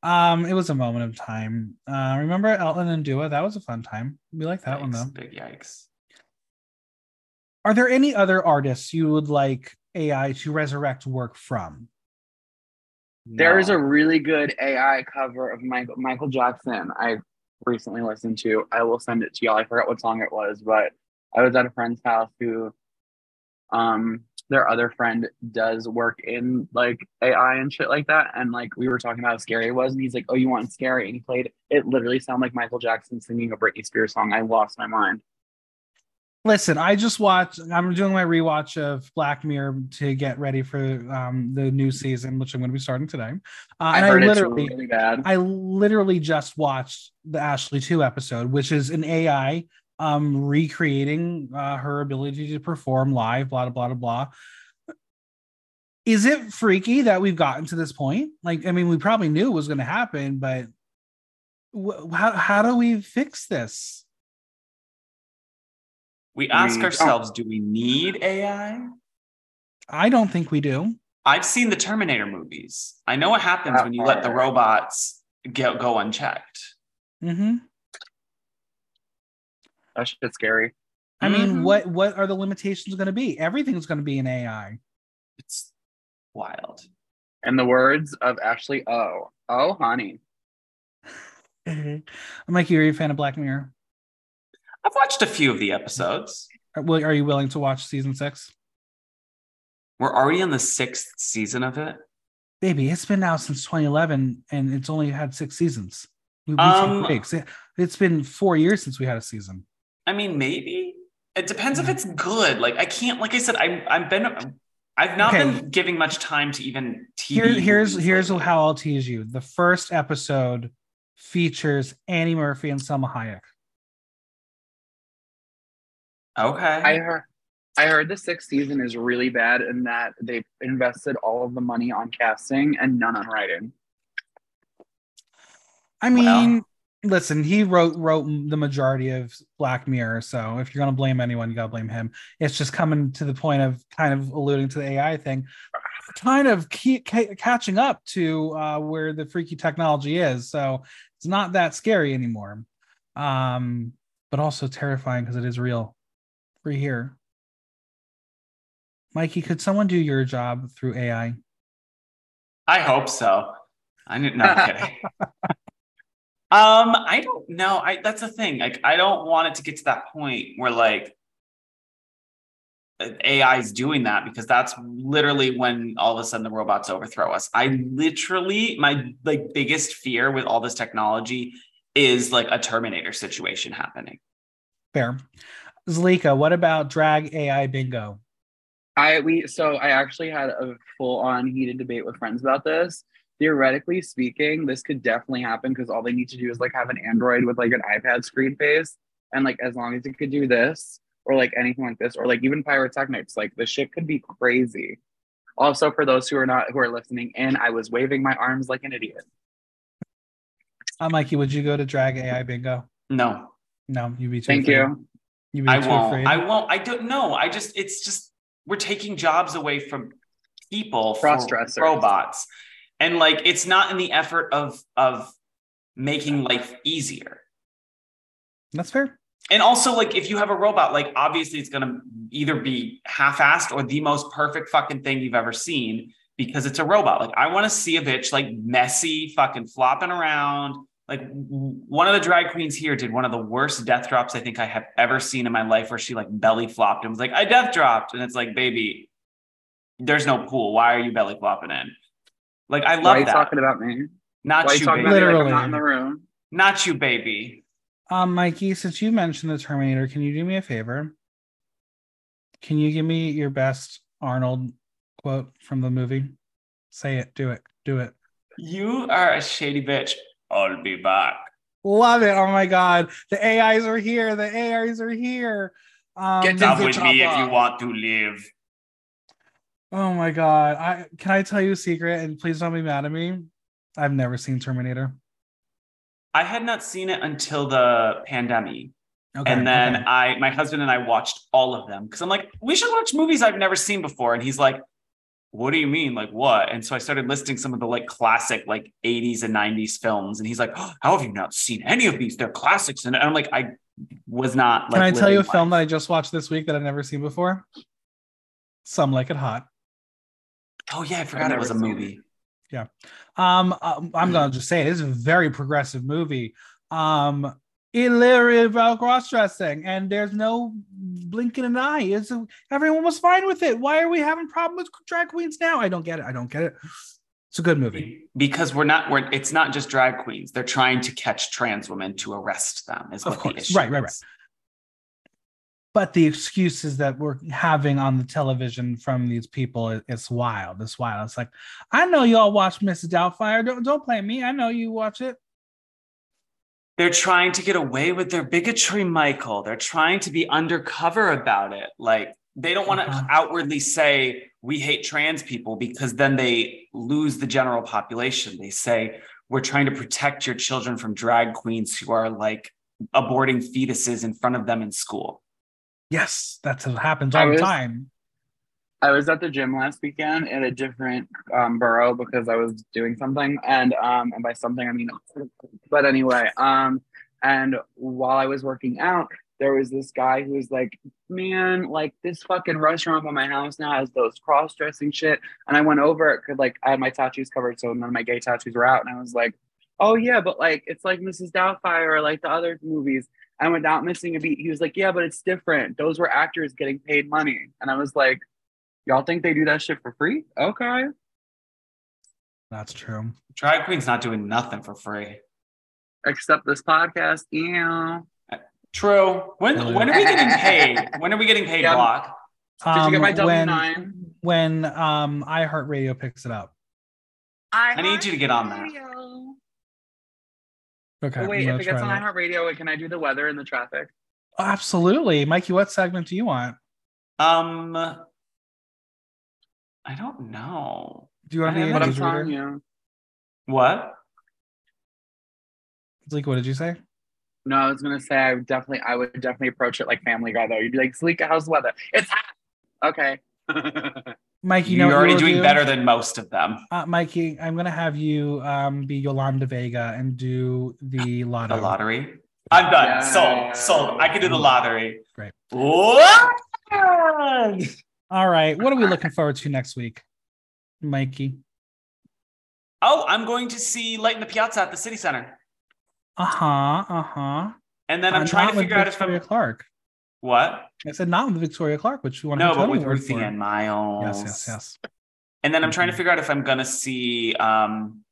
S1: Um, it was a moment of time. Uh, remember Elton and Dua? That was a fun time. We like that one though.
S2: Big yikes.
S1: Are there any other artists you would like AI to resurrect work from?
S3: There is
S2: No.
S3: a really good AI cover of Michael Michael Jackson I recently listened to. I will send it to y'all. I forgot what song it was, but I was at a friend's house who um their other friend does work in like AI and shit like that. And like we were talking about how scary it was, and he's like, Oh, you want scary? And he played it literally sounded like Michael Jackson singing a Britney Spears song. I lost my mind.
S1: Listen, I just watched. I'm doing my rewatch of Black Mirror to get ready for um, the new season, which I'm going to be starting today. Uh,
S3: I
S1: and
S3: heard
S1: I
S3: it's
S1: literally,
S3: really bad.
S1: I literally just watched the Ashley Too episode, which is an AI um, recreating uh, her ability to perform live, blah, blah, blah, blah. Is it freaky that we've gotten to this point? Like, I mean, we probably knew it was going to happen, but wh- how, how do we fix this?
S2: We ask
S3: We-
S2: ourselves, do we need AI?
S1: I don't think we do.
S2: I've seen the Terminator movies. I know what happens
S3: That
S2: when you let the robots go, go unchecked.
S1: hmm
S3: That shit's scary.
S1: I mean,
S2: Mhm.
S1: what what are the limitations going to be? Everything's going to be an AI.
S2: It's wild.
S3: And the words of Ashley O, oh honey.
S1: Mikey, are you a fan of Black Mirror?
S2: I've watched a few of the episodes.
S1: Are, are you willing to watch season six?
S2: We're already in the sixth season of it.
S1: Baby, it's been out since 2011 and it's only had six seasons. We, we
S2: Um,
S1: take breaks. It, it's been four years since we had a season.
S2: I mean, maybe it depends if
S1: mm.
S2: it's good. Like I can't, like I said, I'm I've been I've not
S1: Okay.
S2: been giving much time to even TV.
S1: Here, here's
S2: movies
S1: here's
S2: lately.
S1: how I'll tease you. The first episode features Annie Murphy and Salma Hayek.
S2: Okay.
S3: I heard I heard the sixth season is really bad in that they've invested all of the money on casting and none on writing.
S1: I mean, listen, he wrote wrote the majority of Black Mirror, so if you're gonna blame anyone, you gotta blame him. It's just coming to the point of kind of alluding to the AI thing, kind of keep ca- catching up to uh, where the freaky technology is. So it's not that scary anymore, um, but also terrifying because it is real. We're here. Mikey, could someone do your job through AI?
S2: I hope so. I didn't. No, I'm kidding. Um, I don't know. I that's the thing. Like, I don't want it to get to that point where like AI is doing that because that's literally when all of a sudden the robots overthrow us. I literally my like biggest fear with all this technology is like a Terminator situation happening.
S1: Fair. Zalika, what about drag AI bingo?
S3: I we so I actually had a full on heated debate with friends about this. Theoretically speaking, this could definitely happen because all they need to do is like have an Android with like an iPad screen face, and like as long as it could do this or like anything like this or like even pyrotechnics, like the shit could be crazy. Also, for those who are not who are listening in, I was waving my arms like an idiot.
S1: Uh, Mikey, would you go to drag AI bingo?
S2: No,
S1: No, you'd be too
S3: Thank
S1: afraid.
S3: you.
S1: You'd be
S2: I
S1: too
S2: won't.
S1: afraid.
S2: I won't. I don't know. I just it's just we're taking jobs away from people for
S3: Cross-dressers.
S2: robots. And like it's not in the effort of of making life easier.
S1: That's fair.
S2: And also, like, if you have a robot, like, obviously it's gonna either be half-assed or the most perfect fucking thing you've ever seen because it's a robot. Like, I want to see a bitch like messy, fucking flopping around. Like, one of the drag queens here did one of the worst death drops I think I have ever seen in my life, where she like belly flopped and was like, "I death dropped," and it's like, baby, there's no pool. Why are you belly flopping in? Like, I
S3: Why are
S2: love
S3: you
S2: that.
S3: talking about me?
S2: Not
S3: Why you
S2: you,
S3: talking
S2: baby.
S3: about me like I'm
S1: Literally.
S3: not in the room?
S2: Not you, baby.
S1: Um, Mikey, since you mentioned the Terminator, can you do me a favor? Can you give me your best Arnold quote from the movie? Say it. Do it. Do it.
S2: You are a shady bitch. I'll be back.
S1: Love it. Oh my god. The AIs are here. The AIs are here. Um,
S3: Get up
S2: with me if you want to live.
S1: Oh my god. I can I tell you a secret and please don't be mad at me. I've never seen Terminator.
S2: I had not seen it until the pandemic.
S1: Okay.
S2: and then
S1: okay.
S2: I, my husband and I watched all of them because I'm like, we should watch movies I've never seen before. And he's like, what do you mean? Like what? And so I started listing some of the like classic like 80s and 90s films. And he's like, oh, how have you not seen any of these? They're classics. And I'm like, I was not like.
S1: Can I tell you a
S2: living
S1: film that. I just watched this week that I've never seen before? Some Like It Hot.
S2: Oh yeah, I forgot it was a
S3: seen it.
S2: movie.
S1: Um, um, I'm gonna just say it is a very progressive movie. Um, it literally about cross dressing, and there's no blinking an eye. It's everyone was fine with it. Why are we having problems with drag queens now? I don't get it. I don't get it. It's a good movie.
S2: Because we're not, we're, it's not just drag queens. They're trying to catch trans women to arrest them. Is
S1: Of
S2: what the
S1: course.
S2: issue
S1: Right, right, right. But the excuses that we're having on the television from these people it's wild. It's wild. It's like, I know y'all watch Mrs. Doubtfire. Don't don't blame me. I know you watch it.
S2: They're trying to get away with their bigotry, Michael. They're trying to be undercover about it. Like they don't want to
S1: Uh-huh.
S2: outwardly say we hate trans people because then they lose the general population. They say we're trying to protect your children from drag queens who are like aborting fetuses in front of them in school.
S1: Yes, that's what happens
S3: I
S1: all the
S3: was-
S1: time.
S3: I was at the gym last weekend in a different um, borough because I was doing something, and um, and by something I mean, but anyway, um, and while I was working out, there was this guy who was like, man, like this fucking restaurant by my house now has those cross dressing shit. And I went over it because like I had my tattoos covered, so none of my gay tattoos were out. And I was like, oh yeah, but like it's like Mrs. Doubtfire or like the other movies. And without missing a beat, he was like, yeah, but it's different. Those were actors getting paid money. And I was like, y'all think they do that shit for free? Okay.
S1: That's true.
S2: Drag queen's not doing nothing for free.
S3: Except this podcast. Yeah.
S2: True. When when are we getting paid? When are we getting paid,
S3: Yeah.
S2: Block?
S3: Did you get my
S1: Um,
S3: W
S1: when
S3: nine?
S1: when um iHeartRadio picks it up?
S3: I
S2: need you to get on that.
S1: Okay.
S3: Oh, wait, if it gets on
S1: that.
S3: iHeartRadio, can I do the weather and the traffic?
S1: Oh, absolutely, Mikey. What segment do you want?
S2: Um, I don't know.
S1: Do you want to be
S2: I
S1: a
S3: I'm
S1: news
S3: telling
S1: reader?
S3: you.
S2: What?
S1: Like, what did you say?
S3: No, I was gonna say I would definitely I would definitely approach it like Family Guy though. You'd be like, Zalika, how's the weather? It's hot. Okay.
S1: Mikey, you
S2: You're
S1: know what
S2: already
S1: you'll
S2: doing
S1: do?
S2: better than most of them.
S1: Uh, Mikey, I'm gonna have you um be Yolanda Vega and do the lotto.
S2: The lottery. I'm done.
S3: Yeah.
S2: Sold. Sold. I can do the lottery.
S1: Great.
S2: What?
S1: All right. What are we looking forward to next week, Mikey?
S2: Oh, I'm going to see Light in the Piazza at the City Center.
S1: Uh huh. Uh huh.
S2: And then I'm trying to figure out if I'm going to
S1: Clark.
S2: What?
S1: I said not with Victoria Clark, which you want
S2: No,
S1: to No,
S2: but with Ruthie Ann Miles.
S1: Yes, yes, yes.
S2: And then I'm trying to figure out if I'm gonna see um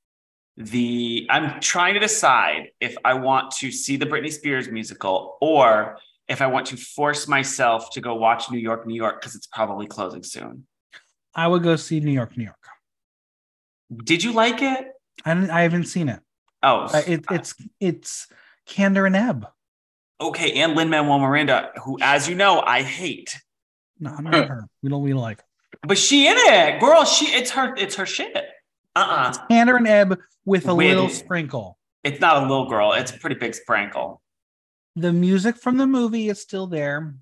S2: the I'm trying to decide if I want to see the Britney Spears musical or if I want to force myself to go watch New York, New York, because it's probably closing soon.
S1: I would go see New York, New York.
S2: Did you like it?
S1: I, I haven't seen it.
S2: Oh,
S1: Uh, it it's it's Kander and Ebb.
S2: Okay. And Lin Manuel Miranda, who, as you know, I hate,
S1: No, I'm not her. We don't. We don't like
S2: but she in it, girl. She it's her it's her shit. Uh uh
S1: Kander and Ebb with a
S2: With-
S1: little sprinkle.
S2: It's not a little girl. It's a pretty big sprinkle.
S1: The music from the movie is still there.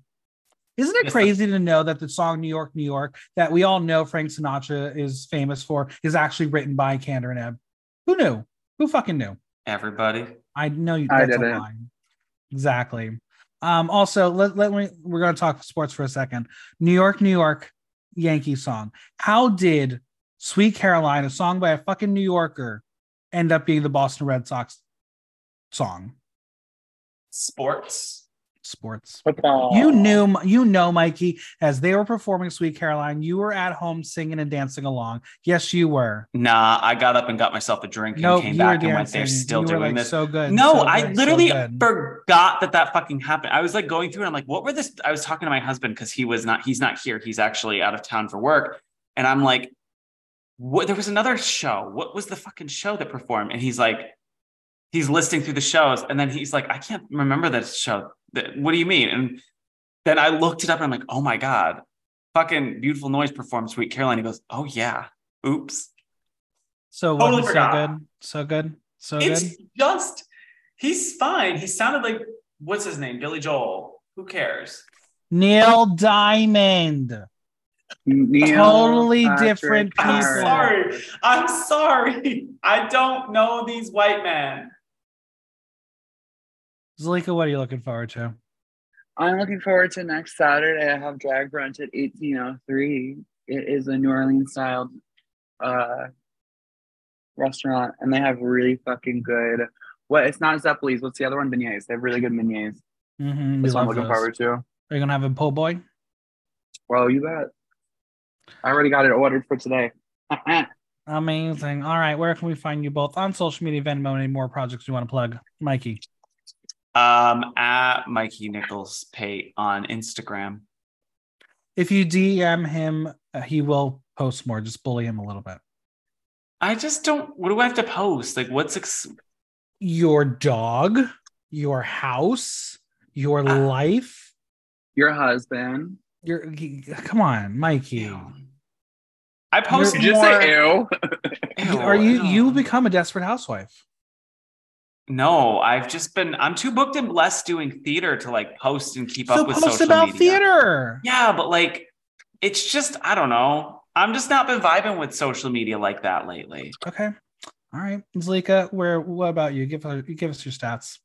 S1: Isn't it
S2: Yes,
S1: crazy to know that the song New York, New York, that we all know Frank Sinatra is famous for, is actually written by Kander and Ebb? Who knew? Who fucking knew?
S2: Everybody.
S1: I know you.
S3: I
S1: That's a
S3: didn't.
S1: Exactly. Um, also, let, let me we're gonna talk sports for a second. New York, New York, Yankee song. How did Sweet Caroline, a song by a fucking New Yorker, end up being the Boston Red Sox song?
S2: Sports.
S1: Sports.
S3: Football.
S1: You uh, knew, you know, Mikey, as they were performing Sweet Caroline, you were at home singing and dancing along. Yes, you were.
S2: Nah, I got up and got myself a drink and
S1: No,
S2: came
S1: you
S2: back
S1: were
S2: and went there
S1: dancing.
S2: still
S1: you
S2: doing
S1: were like
S2: this.
S1: so good.
S2: no,
S1: so
S2: I
S1: good, so
S2: literally
S1: good.
S2: forgot that that fucking happened. I was like going through and I'm like, what were this? I was talking to my husband because he was not, he's not here. He's actually out of town for work. And I'm like, what? There was another show. What was the fucking show that performed? And he's like, he's listing through the shows. And then he's like, I can't remember this show. What do you mean? And then I looked it up and I'm like, oh my God, fucking beautiful noise performed Sweet Caroline. He goes, oh yeah. Oops.
S1: So was
S2: Totally
S1: so
S2: forgot.
S1: good, so good, so
S2: it's
S1: good.
S2: just he's fine. He sounded like what's his name? Billy Joel. Who cares?
S1: Neil Diamond.
S3: Neil
S1: Totally
S3: Patrick
S1: different
S2: I'm
S1: people.
S2: Sorry. I'm sorry. I don't know these white men.
S1: Zalika, what are you looking forward to?
S3: I'm looking forward to next Saturday. I have drag brunch at 1803. It is a New Orleans style uh, restaurant, and they have really fucking good. What? It's not Zeppelin's. What's the other one? Beignets. They have really good beignets.
S1: Mm-hmm,
S3: That's what I'm looking
S1: those.
S3: forward to.
S1: Are you gonna have a po' boy?
S3: Well, you bet. I already got it ordered for today.
S1: Amazing. All right, where can we find you both on social media, Venmo, any more projects you want to plug? Mikey.
S2: Um, at Mikey Nichols Pate on Instagram.
S1: If you DM him, uh, he will post more. Just bully him a little bit.
S2: I just don't. What do I have to post? Like, what's ex-
S1: Your dog, your house, your
S2: Ah.
S1: life.
S3: Your husband.
S1: Your come on, Mikey.
S2: Ew. I post
S3: Did you
S2: more.
S3: say ew?
S2: Ew,
S1: Are you you become a desperate housewife?
S2: No, I've just been. I'm too booked and blessed doing theater to like post and keep
S1: So
S2: up with
S1: post
S2: social
S1: about
S2: media.
S1: theater.
S2: Yeah, but like, it's just I don't know. I'm just not been vibing with social media like that lately.
S1: Okay. All right. Zalika, where what about you? Give us give us your stats.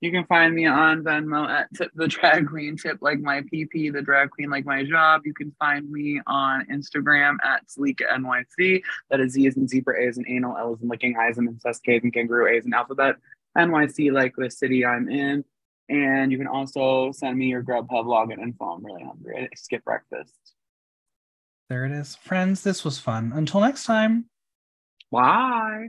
S3: You can find me on Venmo at Tip the Drag Queen, Tip like my PP, the Drag Queen like my job. You can find me on Instagram at Zalika NYC. That is Z as in zebra, A as in anal, L as in licking, I as in incest, K as in kangaroo, A as in alphabet, NYC like the city I'm in. And you can also send me your Grubhub login info. I'm really hungry. I skip breakfast.
S1: There it is. Friends, this was fun. Until next time.
S3: Bye.